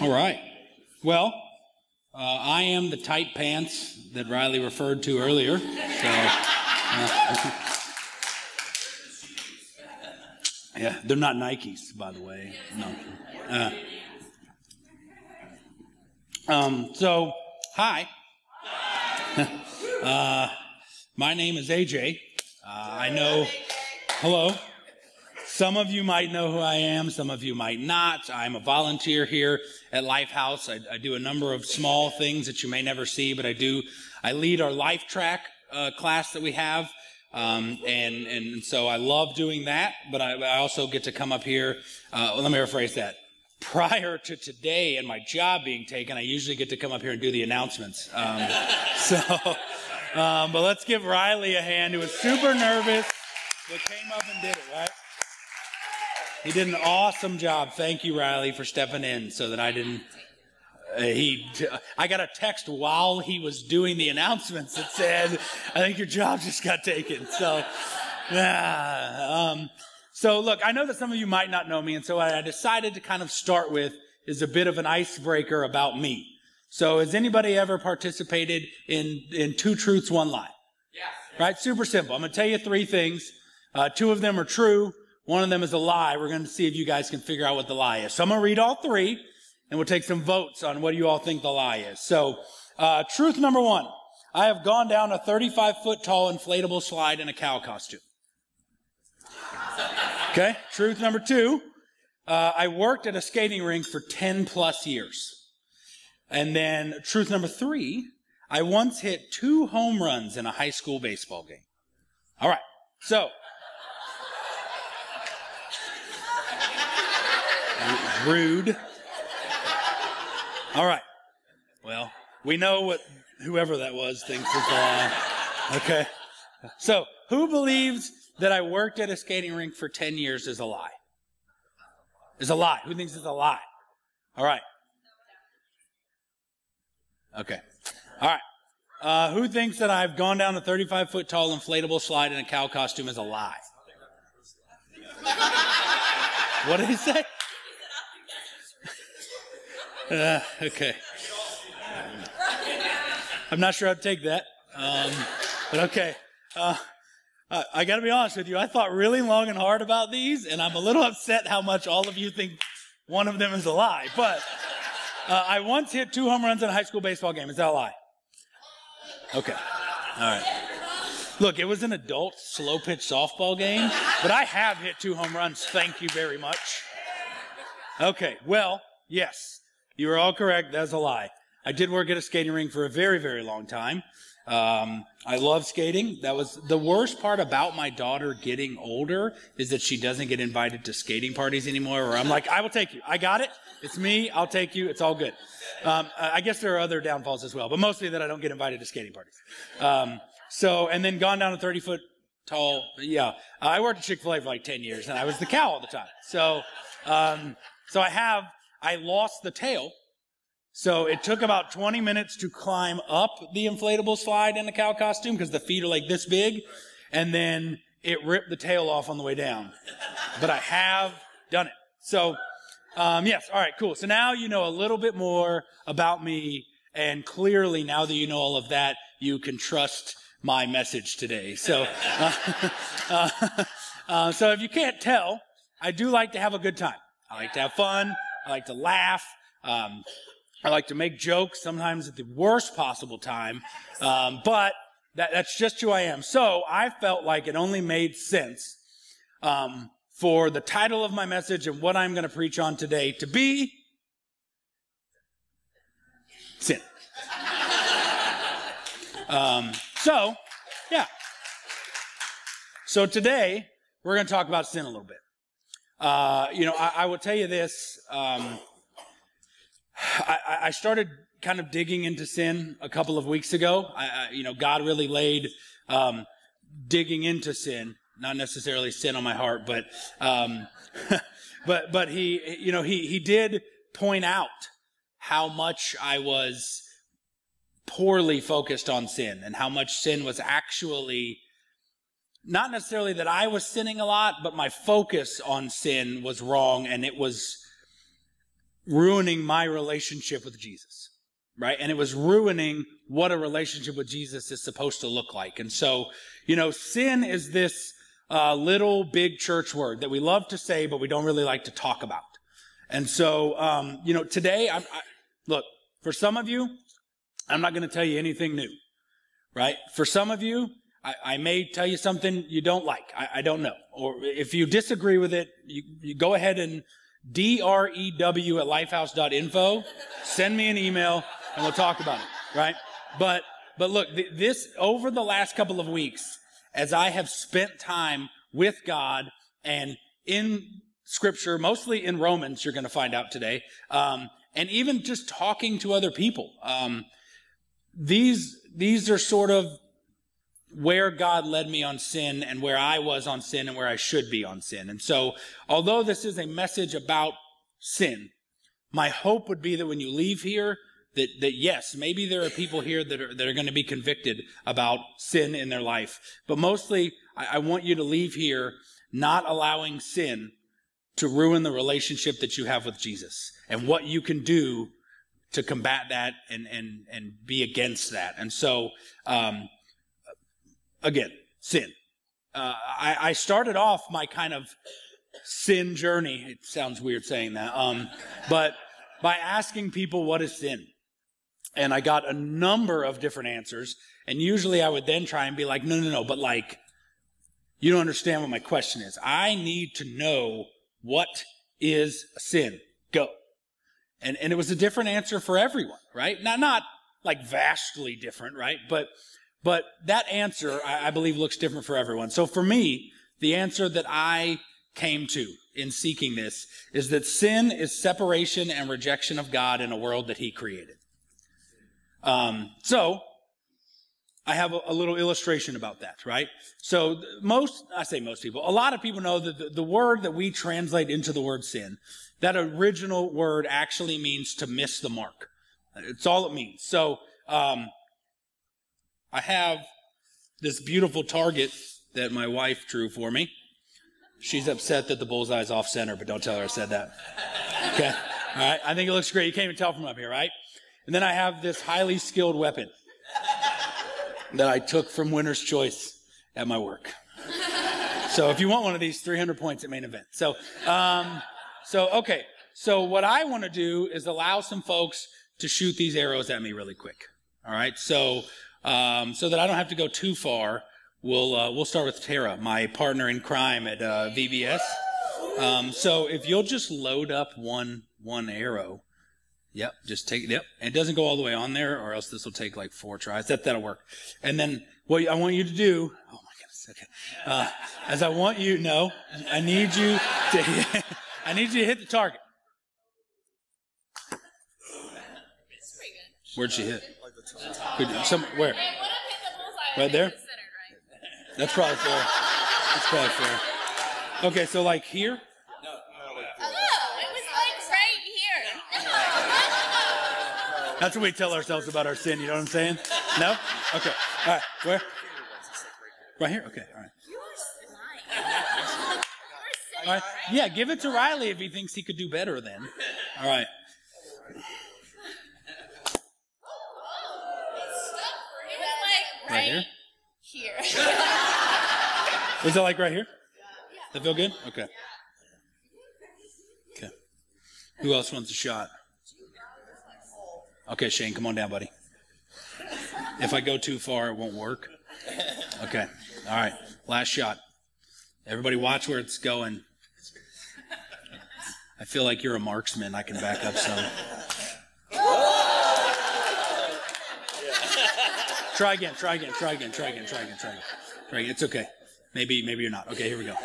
All right. Well, uh, I am the tight pants that Riley referred to earlier. So, uh, yeah, they're not Nikes, by the way. No. Uh, um, so, hi. uh, my name is AJ. Uh, I know. Hello. Some of you might know who I am, some of you might not. I'm a volunteer here at Lifehouse. I, I do a number of small things that you may never see, but I do. I lead our Life Track uh, class that we have. Um, and and so I love doing that, but I, I also get to come up here. Uh, well, let me rephrase that. Prior to today and my job being taken, I usually get to come up here and do the announcements. Um, so, um, but let's give Riley a hand, who was super nervous, but came up and did it, right? He did an awesome job. Thank you, Riley, for stepping in so that I didn't. Uh, he, I got a text while he was doing the announcements that said, "I think your job just got taken." So, yeah. Um, so look, I know that some of you might not know me, and so what I decided to kind of start with is a bit of an icebreaker about me. So, has anybody ever participated in in two truths, one lie? Yes. Right? Super simple. I'm going to tell you three things. Uh, two of them are true. One of them is a lie. We're going to see if you guys can figure out what the lie is. So I'm going to read all three and we'll take some votes on what you all think the lie is. So, uh, truth number one. I have gone down a 35 foot tall inflatable slide in a cow costume. Okay. Truth number two. Uh, I worked at a skating rink for 10 plus years. And then truth number three. I once hit two home runs in a high school baseball game. All right. So, Rude. All right. Well, we know what whoever that was thinks is a lie. Okay. So, who believes that I worked at a skating rink for 10 years is a lie? Is a lie. Who thinks it's a lie? All right. Okay. All right. Uh, who thinks that I've gone down a 35 foot tall inflatable slide in a cow costume is a lie? what did he say? Uh, okay. I'm not sure I'd take that. Um, but okay. Uh, uh, I got to be honest with you. I thought really long and hard about these, and I'm a little upset how much all of you think one of them is a lie. But uh, I once hit two home runs in a high school baseball game. Is that a lie? Okay. All right. Look, it was an adult slow pitch softball game, but I have hit two home runs. Thank you very much. Okay. Well, yes. You are all correct. That's a lie. I did work at a skating rink for a very, very long time. Um, I love skating. That was the worst part about my daughter getting older is that she doesn't get invited to skating parties anymore. Where I'm like, I will take you. I got it. It's me. I'll take you. It's all good. Um, I guess there are other downfalls as well, but mostly that I don't get invited to skating parties. Um, so, and then gone down a 30 foot tall. Yeah, I worked at Chick Fil A for like 10 years, and I was the cow all the time. So, um, so I have I lost the tail. So it took about 20 minutes to climb up the inflatable slide in the cow costume because the feet are like this big. And then it ripped the tail off on the way down. But I have done it. So, um, yes. All right, cool. So now you know a little bit more about me. And clearly now that you know all of that, you can trust my message today. So, uh, uh, uh, so if you can't tell, I do like to have a good time. I like to have fun. I like to laugh. Um, I like to make jokes, sometimes at the worst possible time. Um, but that, that's just who I am. So I felt like it only made sense um, for the title of my message and what I'm going to preach on today to be sin. um, so, yeah. So today we're going to talk about sin a little bit. Uh, you know, I, I, will tell you this. Um, I, I, started kind of digging into sin a couple of weeks ago. I, you know, God really laid um, digging into sin, not necessarily sin on my heart, but um, but but he, you know, he he did point out how much I was poorly focused on sin and how much sin was actually not necessarily that I was sinning a lot, but my focus on sin was wrong and it was ruining my relationship with Jesus, right? And it was ruining what a relationship with Jesus is supposed to look like. And so, you know, sin is this uh, little big church word that we love to say, but we don't really like to talk about. And so, um, you know, today, I, look, for some of you, I'm not going to tell you anything new, right? For some of you, I, I, may tell you something you don't like. I, I, don't know. Or if you disagree with it, you, you go ahead and D-R-E-W at lifehouse.info. Send me an email and we'll talk about it, right? But, but look, th- this, over the last couple of weeks, as I have spent time with God and in scripture, mostly in Romans, you're going to find out today, um, and even just talking to other people, um, these, these are sort of where God led me on sin and where I was on sin and where I should be on sin. And so, although this is a message about sin, my hope would be that when you leave here, that, that yes, maybe there are people here that are, that are going to be convicted about sin in their life. But mostly, I, I want you to leave here not allowing sin to ruin the relationship that you have with Jesus and what you can do to combat that and, and, and be against that. And so, um, again, sin. Uh, I, I, started off my kind of sin journey. It sounds weird saying that, um, but by asking people what is sin, and I got a number of different answers. And usually, I would then try and be like, no, no, no, but like, you don't understand what my question is. I need to know what is sin. Go. And and it was a different answer for everyone, right? Not not like vastly different, right? But but that answer, I, I believe, looks different for everyone. So for me, the answer that I came to in seeking this is that sin is separation and rejection of God in a world that He created. Um, so I have a, a, little illustration about that, right? So most, I say most people, a lot of people know that the, the word that we translate into the word sin, that original word actually means to miss the mark. It's all it means. So um, I have this beautiful target that my wife drew for me. She's upset that the bullseye's off center, but don't tell her I said that. Okay. All right. I think it looks great. You can't even tell from up here, right? And then I have this highly skilled weapon that I took from Winner's Choice at my work. So if you want one of these, 300 points at main event. So, um, so okay. So what I want to do is allow some folks to shoot these arrows at me really quick. All right. So um, so that I don't have to go too far, we'll uh, we'll start with Tara, my partner in crime at uh, VBS. Um, so if you'll just load up one one arrow, yep, just take yep, it doesn't go all the way on there, or else this will take like four tries. That that'll work. And then what I want you to do, oh my goodness, okay, uh, as I want you, no, I need you to, I need you to hit the target. Where'd she hit? Could, some, where? Right there? That's probably fair. That's probably fair. Okay, so like here? No, no, no. Hello, it was like right here. No. That's what we tell ourselves about our sin. You know what I'm saying? No? Okay. All right. Where? Right here? Okay. All right. All right. Yeah, give it to Riley if he thinks he could do better then. All right. Right here? Here. Is it like right here? Yeah. That feel good? Okay. Okay. Who else wants a shot? Okay, Shane, come on down, buddy. If I go too far, it won't work. Okay. All right. Last shot. Everybody watch where it's going. I feel like you're a marksman. I can back up some. Try again, try again, try again, try again, try again, try again. Try again. It's okay. Maybe, maybe you're not. Okay, here we go.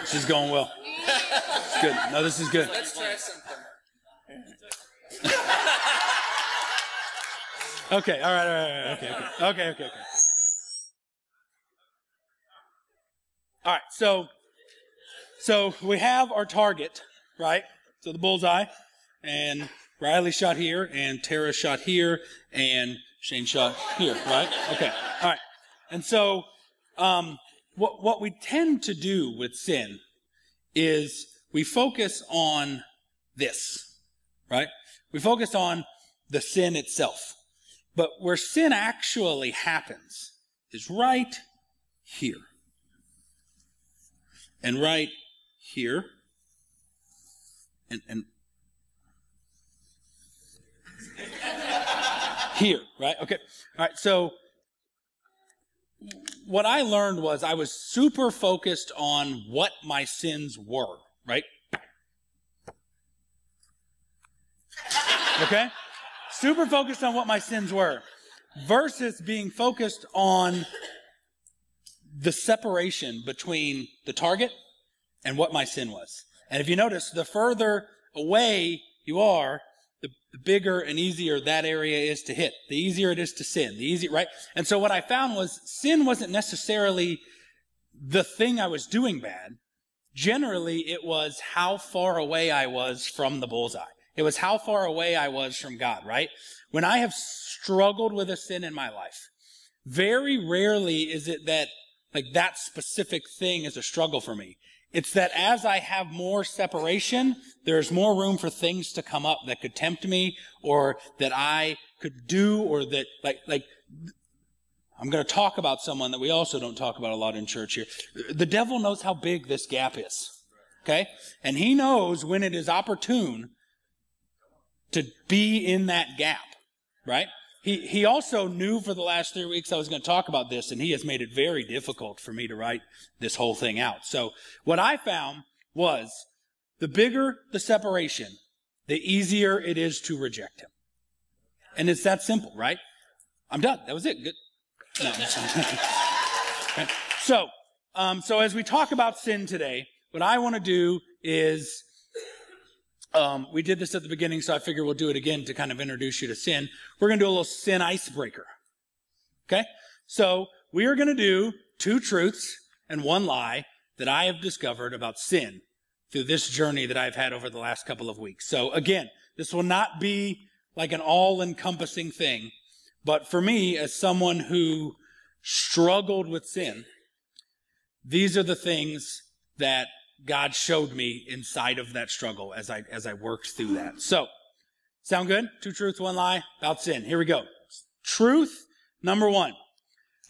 this is going well. It's good. No, this is good. Let's try something. okay, all right, all right, all right. Okay, okay, okay, okay, okay. All right, so so we have our target, right? So the bullseye, and Riley shot here, and Tara shot here, and Shane shot here, right? Okay, all right. And so, um, what what we tend to do with sin is we focus on this, right? We focus on the sin itself. But where sin actually happens is right here. And right here. And, and here, right? Okay. All right. So what I learned was I was super focused on what my sins were, right? Okay? Super focused on what my sins were versus being focused on the separation between the target and what my sin was. And if you notice, the further away you are, the, the, bigger and easier that area is to hit. The easier it is to sin. The easy, right? And so what I found was sin wasn't necessarily the thing I was doing bad. Generally, it was how far away I was from the bullseye. It was how far away I was from God, right? When I have struggled with a sin in my life, very rarely is it that like that specific thing is a struggle for me. It's that as I have more separation, there's more room for things to come up that could tempt me or that I could do or that like, like, I'm going to talk about someone that we also don't talk about a lot in church here. The devil knows how big this gap is. Okay? And he knows when it is opportune to be in that gap, right? He, he also knew for the last three weeks I was going to talk about this, and he has made it very difficult for me to write this whole thing out. So what I found was the bigger the separation, the easier it is to reject him. And it's that simple, right? I'm done. That was it. Good. No. So, um, so as we talk about sin today, what I want to do is um, we did this at the beginning, so I figure we'll do it again to kind of introduce you to sin. We're going to do a little sin icebreaker. Okay? So we are going to do two truths and one lie that I have discovered about sin through this journey that I've had over the last couple of weeks. So again, this will not be like an all encompassing thing, but for me, as someone who struggled with sin, these are the things that God showed me inside of that struggle as I, as I worked through that. So, sound good? Two truths, one lie about sin. Here we go. Truth number one.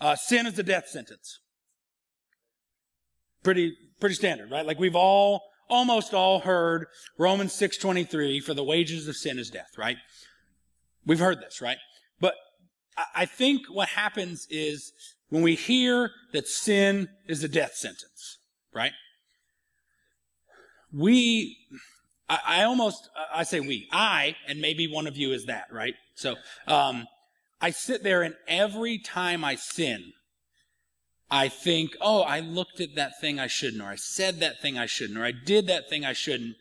Uh, sin is a death sentence. Pretty, pretty standard, right? Like we've all, almost all heard Romans 6.23, for the wages of sin is death, right? We've heard this, right? But I think what happens is when we hear that sin is a death sentence, right? We, I, I, almost, I say we, I, and maybe one of you is that, right? So, um, I sit there and every time I sin, I think, oh, I looked at that thing I shouldn't, or I said that thing I shouldn't, or I did that thing I shouldn't.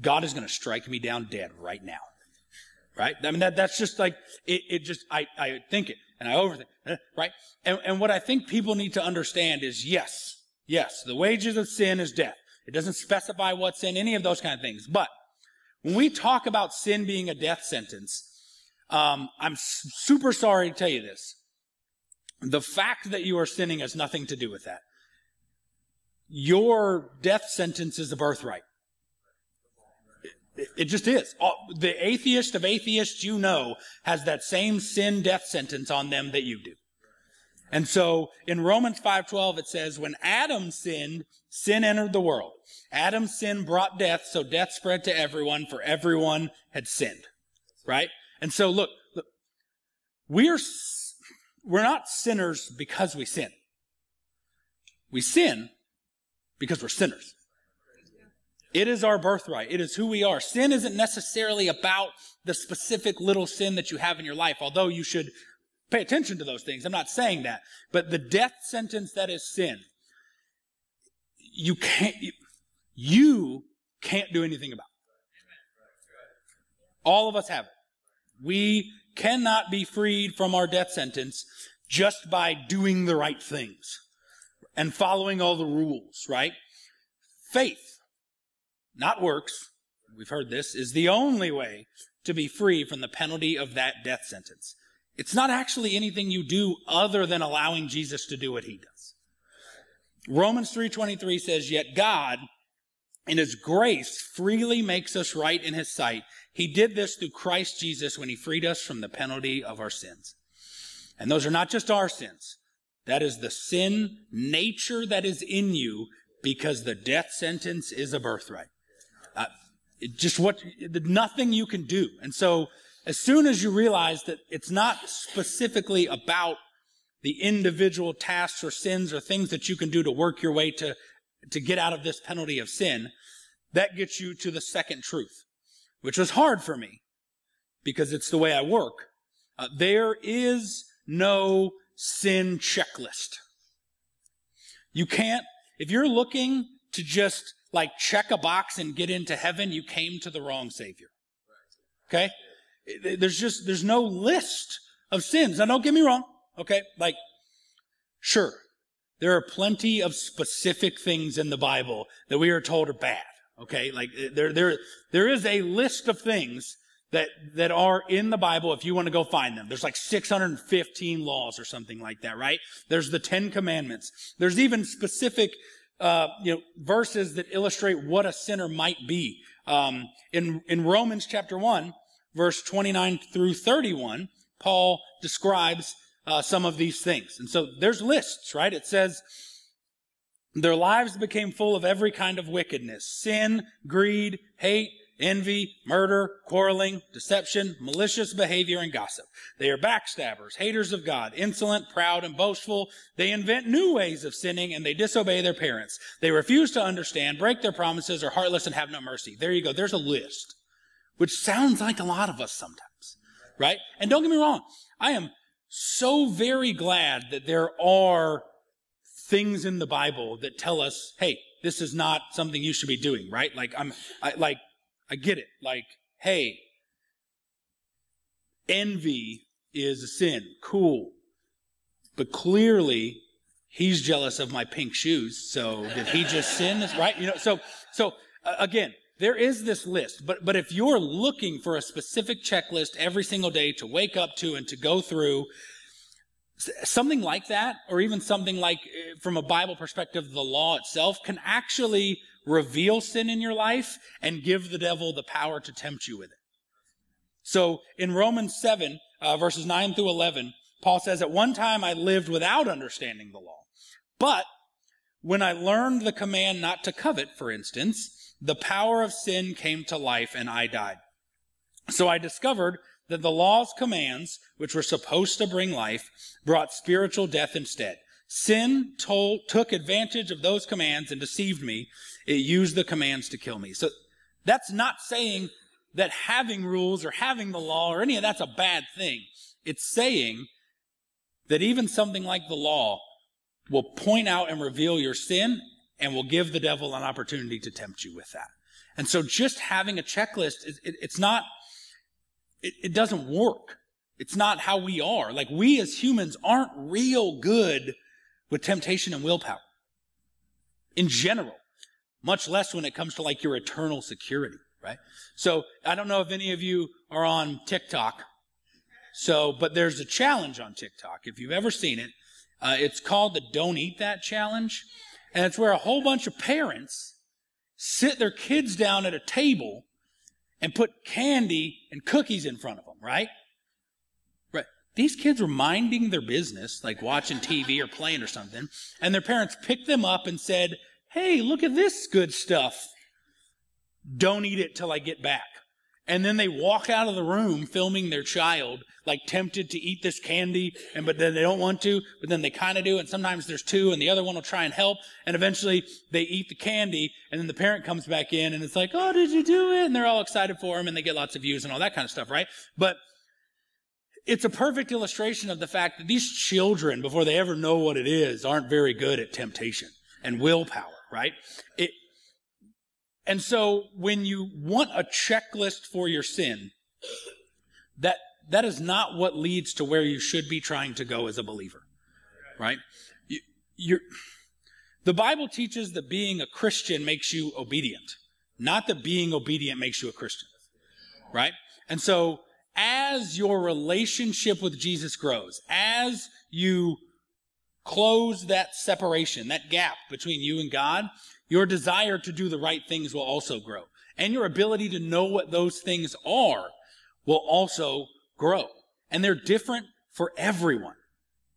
God is going to strike me down dead right now. Right? I mean, that, that's just like, it, it just, I, I think it and I overthink, eh, right? And, and what I think people need to understand is yes, yes, the wages of sin is death. It doesn't specify what sin, any of those kind of things. But when we talk about sin being a death sentence, um, I'm super sorry to tell you this. The fact that you are sinning has nothing to do with that. Your death sentence is a birthright. It, it just is. The atheist of atheists you know has that same sin death sentence on them that you do. And so in Romans 5:12 it says when Adam sinned, sin entered the world. Adam's sin brought death, so death spread to everyone for everyone had sinned. Right? And so look, look we're we're not sinners because we sin. We sin because we're sinners. It is our birthright. It is who we are. Sin isn't necessarily about the specific little sin that you have in your life, although you should Pay attention to those things. I'm not saying that. But the death sentence that is sin, you can't, you, can't do anything about. All of us have it. We cannot be freed from our death sentence just by doing the right things and following all the rules, right? Faith, not works, we've heard this, is the only way to be free from the penalty of that death sentence. It's not actually anything you do other than allowing Jesus to do what he does. Romans 3:23 says, "Yet God, in his grace freely makes us right in his sight. He did this through Christ Jesus when he freed us from the penalty of our sins. And those are not just our sins. That is the sin nature that is in you because the death sentence is a birthright. Uh, just what, nothing you can do. And so as soon as you realize that it's not specifically about the individual tasks or sins or things that you can do to work your way to, to get out of this penalty of sin, that gets you to the second truth, which was hard for me because it's the way I work. Uh, there is no sin checklist. You can't, if you're looking to just like check a box and get into heaven, you came to the wrong Savior. Okay? There's just, there's no list of sins. Now don't get me wrong. Okay? Like, sure, there are plenty of specific things in the Bible that we are told are bad. Okay? Like, there, there, there is a list of things that, that are in the Bible if you want to go find them. There's like 615 laws or something like that, right? There's the Ten Commandments. There's even specific, uh, you know, verses that illustrate what a sinner might be. Um, in, in Romans chapter 1, verse 29 through 31, Paul describes uh, some of these things. And so there's lists, right? It says, their lives became full of every kind of wickedness, sin, greed, hate, envy, murder, quarreling, deception, malicious behavior, and gossip. They are backstabbers, haters of God, insolent, proud, and boastful. They invent new ways of sinning and they disobey their parents. They refuse to understand, break their promises, are heartless, and have no mercy. There you go. There's a list, which sounds like a lot of us sometimes, right? And don't get me wrong. I am so very glad that there are things in the Bible that tell us, hey, this is not something you should be doing, right? Like I'm, I, like I get it. Like, hey, envy is a sin. Cool. But clearly, he's jealous of my pink shoes. So did he just sin? Right? You know, so, so uh, again, there is this list, but, but if you're looking for a specific checklist every single day to wake up to and to go through, something like that, or even something like, uh, from a Bible perspective, the law itself can actually reveal sin in your life and give the devil the power to tempt you with it. So in Romans 7, uh, verses 9 through 11, Paul says, At one time I lived without understanding the law. But when I learned the command not to covet, for instance, the power of sin came to life and I died. So I discovered that the law's commands, which were supposed to bring life, brought spiritual death instead. Sin told, took advantage of those commands and deceived me. It used the commands to kill me. So that's not saying that having rules or having the law or any of that's a bad thing. It's saying that even something like the law will point out and reveal your sin and will give the devil an opportunity to tempt you with that. And so just having a checklist, it, it, it's not, it, it doesn't work. It's not how we are. Like we as humans aren't real good with temptation and willpower in general, much less when it comes to like your eternal security, right? So I don't know if any of you are on TikTok. So, but there's a challenge on TikTok. If you've ever seen it, uh, it's called the Don't Eat That Challenge. And it's where a whole bunch of parents sit their kids down at a table and put candy and cookies in front of them, right? Right. These kids were minding their business, like watching TV or playing or something, and their parents picked them up and said, Hey, look at this good stuff. Don't eat it till I get back. And then they walk out of the room filming their child, like tempted to eat this candy, and but then they don't want to, but then they kind of do, and sometimes there's two, and the other one will try and help, and eventually they eat the candy, and then the parent comes back in, and it's like, oh, did you do it? And they're all excited for him, and they get lots of views and all that kind of stuff, right? But it's a perfect illustration of the fact that these children, before they ever know what it is, aren't very good at temptation and willpower, right? It, and so when you want a checklist for your sin, that, that is not what leads to where you should be trying to go as a believer, right? You, you're, the Bible teaches that being a Christian makes you obedient, not that being obedient makes you a Christian, right? And so as your relationship with Jesus grows, as you close that separation, that gap between you and God, Your desire to do the right things will also grow. And your ability to know what those things are will also grow. And they're different for everyone.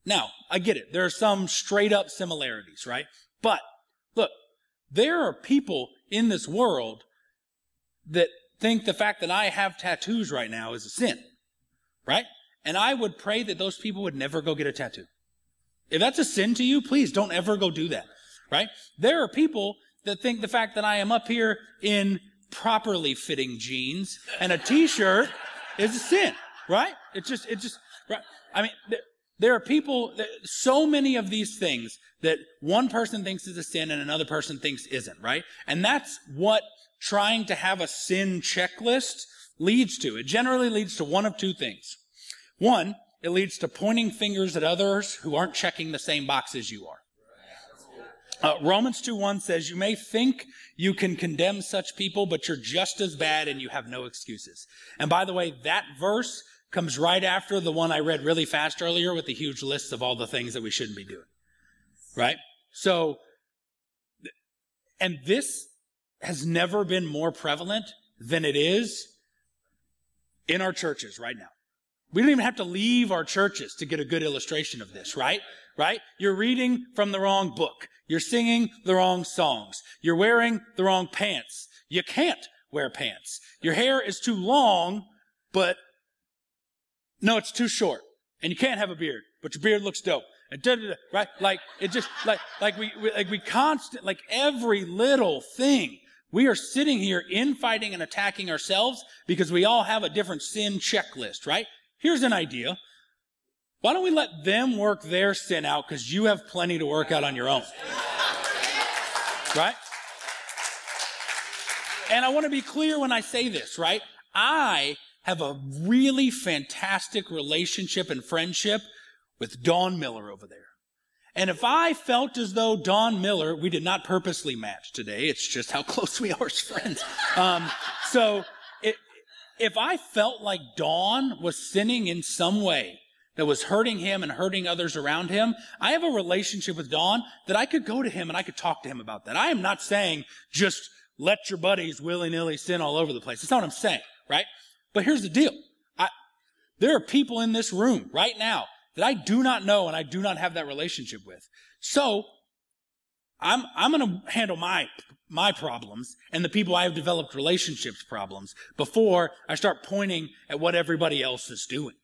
Now, I get it. There are some straight up similarities, right? But look, there are people in this world that think the fact that I have tattoos right now is a sin, right? And I would pray that those people would never go get a tattoo. If that's a sin to you, please don't ever go do that, right? There are people that think the fact that I am up here in properly fitting jeans and a t-shirt is a sin, right? It just, it just, right? I mean, there, are people, that, so many of these things that one person thinks is a sin and another person thinks isn't, right? And that's what trying to have a sin checklist leads to. It generally leads to one of two things. One, it leads to pointing fingers at others who aren't checking the same boxes you are. Uh, Romans 2.1 says, you may think you can condemn such people, but you're just as bad and you have no excuses. And by the way, that verse comes right after the one I read really fast earlier with the huge list of all the things that we shouldn't be doing. Right? So, and this has never been more prevalent than it is in our churches right now. We don't even have to leave our churches to get a good illustration of this, right? Right? You're reading from the wrong book. You're singing the wrong songs. You're wearing the wrong pants. You can't wear pants. Your hair is too long, but no, it's too short. And you can't have a beard, but your beard looks dope. And right? Like, it just, like, like we, we, like we constant, like every little thing we are sitting here infighting and attacking ourselves because we all have a different sin checklist, right? Here's an idea. Why don't we let them work their sin out because you have plenty to work out on your own? Right? And I want to be clear when I say this, right? I have a really fantastic relationship and friendship with Don Miller over there. And if I felt as though Don Miller, we did not purposely match today, it's just how close we are as friends. Um, so it, if I felt like Don was sinning in some way that was hurting him and hurting others around him, I have a relationship with Don that I could go to him and I could talk to him about that. I am not saying just let your buddies willy-nilly sin all over the place. That's not what I'm saying, right? But here's the deal. I, there are people in this room right now that I do not know and I do not have that relationship with. So I'm, I'm going to handle my, my problems and the people I have developed relationships problems before I start pointing at what everybody else is doing.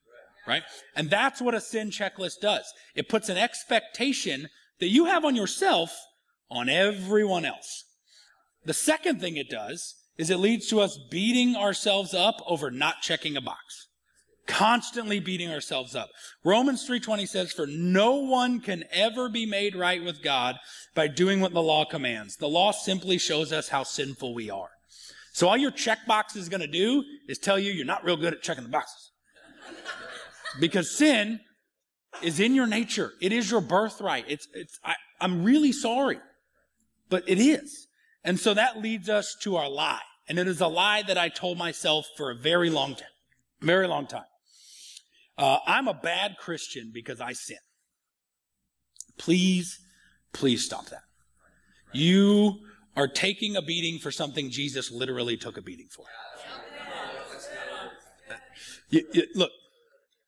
Right? And that's what a sin checklist does. It puts an expectation that you have on yourself on everyone else. The second thing it does is it leads to us beating ourselves up over not checking a box constantly beating ourselves up. Romans 3:20 says for no one can ever be made right with God by doing what the law commands. The law simply shows us how sinful we are. So all your checkbox is going to do is tell you you're not real good at checking the boxes. Because sin is in your nature. It is your birthright. It's, it's, I, I'm really sorry, but it is. And so that leads us to our lie. And it is a lie that I told myself for a very long time. Very long time. Uh, I'm a bad Christian because I sin. Please, please stop that. You are taking a beating for something Jesus literally took a beating for. You, you, look,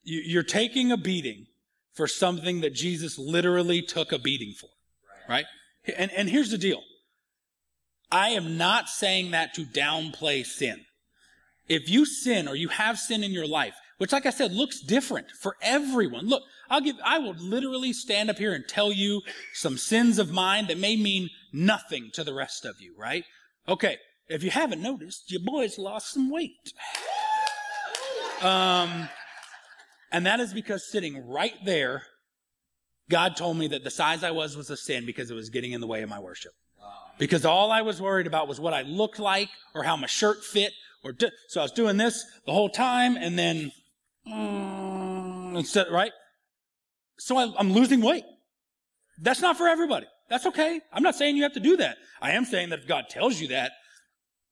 you're taking a beating for something that Jesus literally took a beating for, right? And, and here's the deal. I am not saying that to downplay sin. If you sin or you have sin in your life, which like I said, looks different for everyone. Look, I'll give, I will literally stand up here and tell you some sins of mine that may mean nothing to the rest of you, right? Okay. If you haven't noticed, your boy's lost some weight. Um, and that is because sitting right there, God told me that the size I was was a sin because it was getting in the way of my worship. Because all I was worried about was what I looked like or how my shirt fit or so I was doing this the whole time and then mm, instead, right? So I, I'm losing weight. That's not for everybody. That's okay. I'm not saying you have to do that. I am saying that if God tells you that,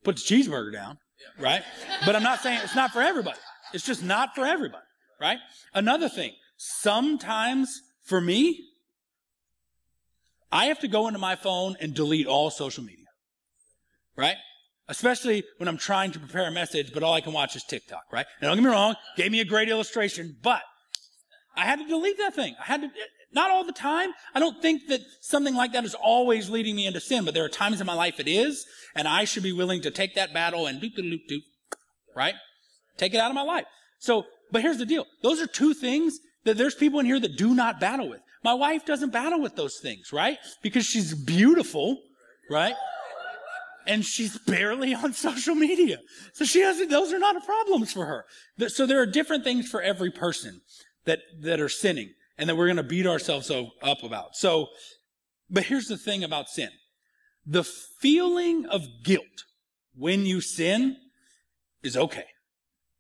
put the cheeseburger down, right? But I'm not saying it's not for everybody. It's just not for everybody, right? Another thing, sometimes for me, I have to go into my phone and delete all social media. right? Especially when I'm trying to prepare a message, but all I can watch is TikTok, right? Now, don't get me wrong, gave me a great illustration, but I had to delete that thing. I had to, not all the time. I don't think that something like that is always leading me into sin, but there are times in my life it is, and I should be willing to take that battle and doop, doop, doop, right? Take it out of my life. So, but here's the deal. Those are two things that there's people in here that do not battle with. My wife doesn't battle with those things, right? Because she's beautiful, right? And she's barely on social media. So she has, those are not problems for her. So there are different things for every person that, that are sinning and that we're going to beat ourselves up about. So, but here's the thing about sin. The feeling of guilt when you sin is okay.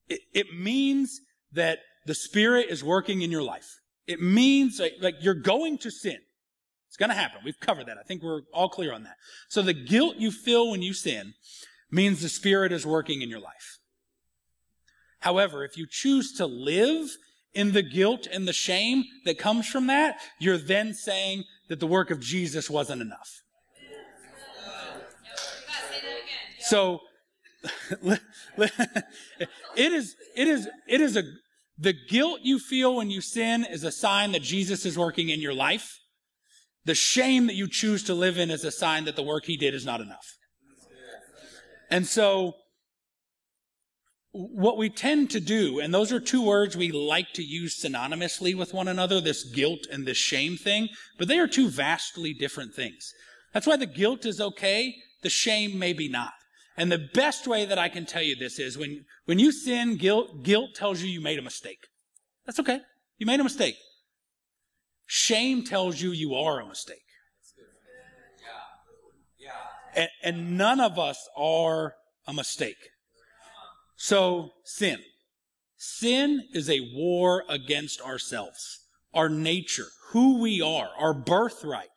It, it means that the Spirit is working in your life. It means like, you're going to sin. It's going to happen. We've covered that. I think we're all clear on that. So the guilt you feel when you sin means the Spirit is working in your life. However, if you choose to live in the guilt and the shame that comes from that, you're then saying that the work of Jesus wasn't enough. So it is it is it is a the guilt you feel when you sin is a sign that Jesus is working in your life. The shame that you choose to live in is a sign that the work he did is not enough. And so what we tend to do, and those are two words we like to use synonymously with one another, this guilt and this shame thing, but they are two vastly different things. That's why the guilt is okay, the shame maybe not. And the best way that I can tell you this is when, when you sin, guilt, guilt tells you you made a mistake. That's okay. You made a mistake. Shame tells you you are a mistake. And, and none of us are a mistake. So, sin. Sin is a war against ourselves, our nature, who we are, our birthright.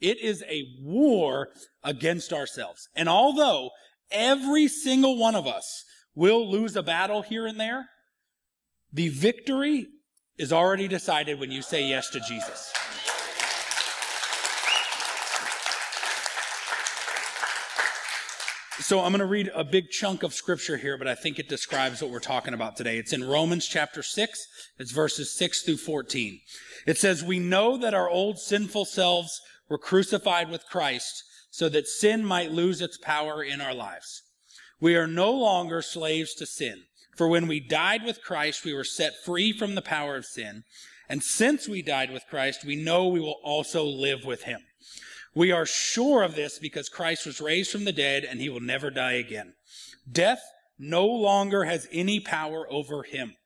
It is a war against ourselves. And although every single one of us will lose a battle here and there, the victory is already decided when you say yes to Jesus. So I'm going to read a big chunk of scripture here, but I think it describes what we're talking about today. It's in Romans chapter 6. It's verses 6 through 14. It says, We know that our old sinful selves were crucified with Christ so that sin might lose its power in our lives. We are no longer slaves to sin. For when we died with Christ, we were set free from the power of sin. And since we died with Christ, we know we will also live with him. We are sure of this because Christ was raised from the dead and he will never die again. Death no longer has any power over him.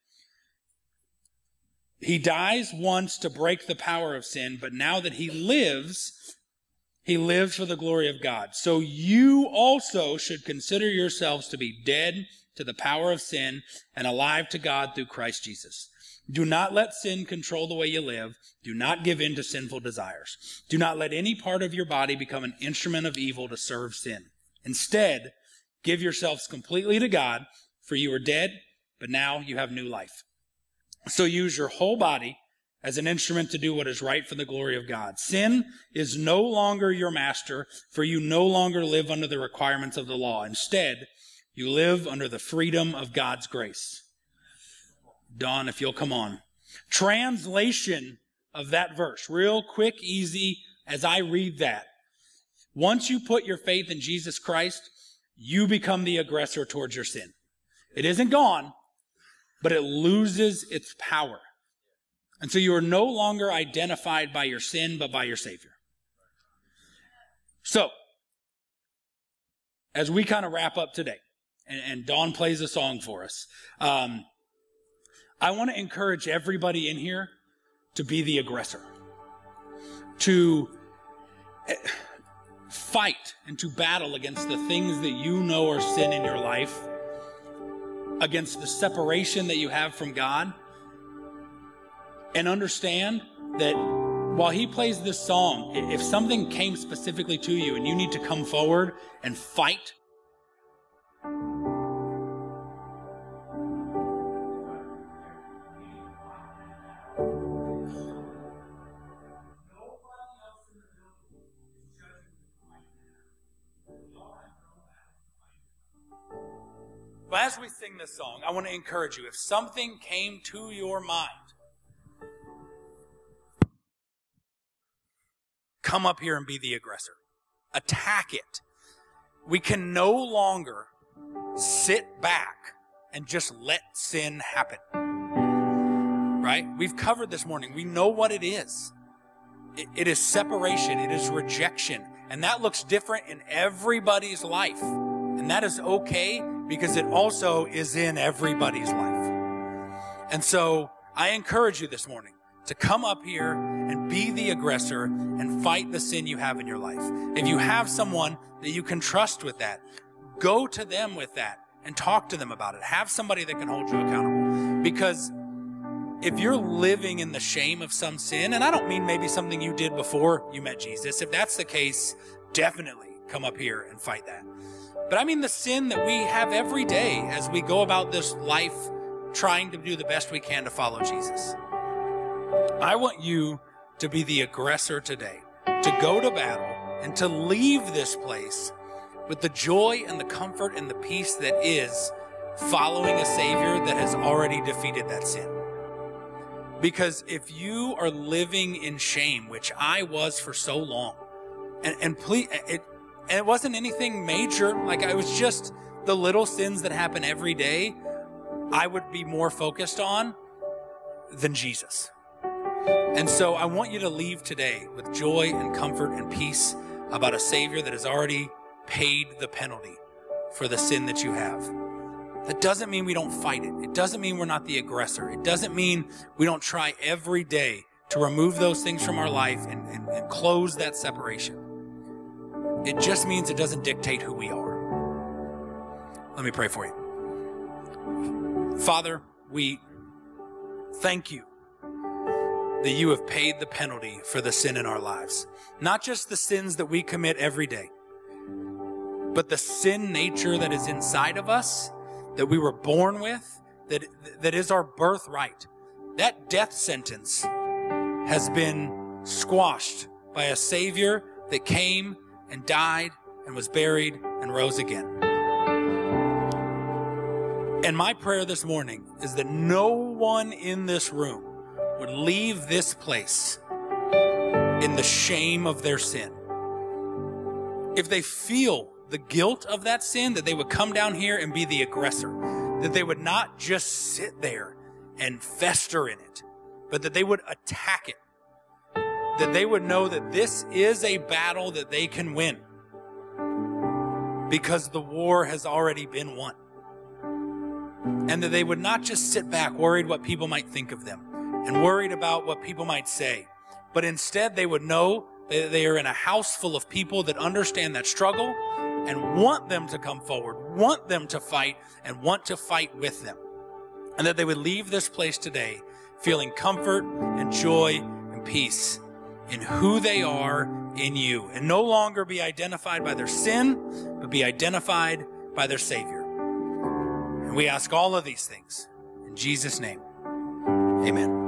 He dies once to break the power of sin, but now that he lives, he lives for the glory of God. So you also should consider yourselves to be dead to the power of sin and alive to God through Christ Jesus. Do not let sin control the way you live. Do not give in to sinful desires. Do not let any part of your body become an instrument of evil to serve sin. Instead, give yourselves completely to God, for you are dead, but now you have new life. So use your whole body as an instrument to do what is right for the glory of God. Sin is no longer your master, for you no longer live under the requirements of the law. Instead, you live under the freedom of God's grace. Don, if you'll come on. Translation of that verse, real quick, easy, as I read that. Once you put your faith in Jesus Christ, you become the aggressor towards your sin. It isn't gone, but it loses its power. And so you are no longer identified by your sin, but by your Savior. So, as we kind of wrap up today, and, and Don plays a song for us, um, I want to encourage everybody in here to be the aggressor, to eh, fight and to battle against the things that you know are sin in your life, against the separation that you have from God, and understand that while he plays this song, if something came specifically to you and you need to come forward and fight But as we sing this song, I want to encourage you if something came to your mind, come up here and be the aggressor. Attack it. We can no longer sit back and just let sin happen. Right? We've covered this morning. We know what it is. It, it is separation, it is rejection. And that looks different in everybody's life. And that is okay because it also is in everybody's life. And so I encourage you this morning to come up here and be the aggressor and fight the sin you have in your life. If you have someone that you can trust with that, go to them with that and talk to them about it. Have somebody that can hold you accountable. Because if you're living in the shame of some sin, and I don't mean maybe something you did before you met Jesus, if that's the case, definitely come up here and fight that. But I mean the sin that we have every day as we go about this life trying to do the best we can to follow Jesus. I want you to be the aggressor today, to go to battle and to leave this place with the joy and the comfort and the peace that is following a Savior that has already defeated that sin. Because if you are living in shame, which I was for so long, and, and please, it, and it wasn't anything major, like I was just the little sins that happen every day, I would be more focused on than Jesus. And so I want you to leave today with joy and comfort and peace about a Savior that has already paid the penalty for the sin that you have. That doesn't mean we don't fight it. It doesn't mean we're not the aggressor. It doesn't mean we don't try every day to remove those things from our life and, and, and close that separation. It just means it doesn't dictate who we are. Let me pray for you. Father, we thank you that you have paid the penalty for the sin in our lives. Not just the sins that we commit every day, but the sin nature that is inside of us, that we were born with, that, that is our birthright. That death sentence has been squashed by a Savior that came and died and was buried and rose again. And my prayer this morning is that no one in this room would leave this place in the shame of their sin. If they feel the guilt of that sin, that they would come down here and be the aggressor, that they would not just sit there and fester in it, but that they would attack it, that they would know that this is a battle that they can win because the war has already been won. And that they would not just sit back worried what people might think of them and worried about what people might say, but instead they would know that they are in a house full of people that understand that struggle and want them to come forward, want them to fight, and want to fight with them. And that they would leave this place today feeling comfort and joy and peace in who they are in you and no longer be identified by their sin, but be identified by their Savior. And we ask all of these things in Jesus' name. Amen.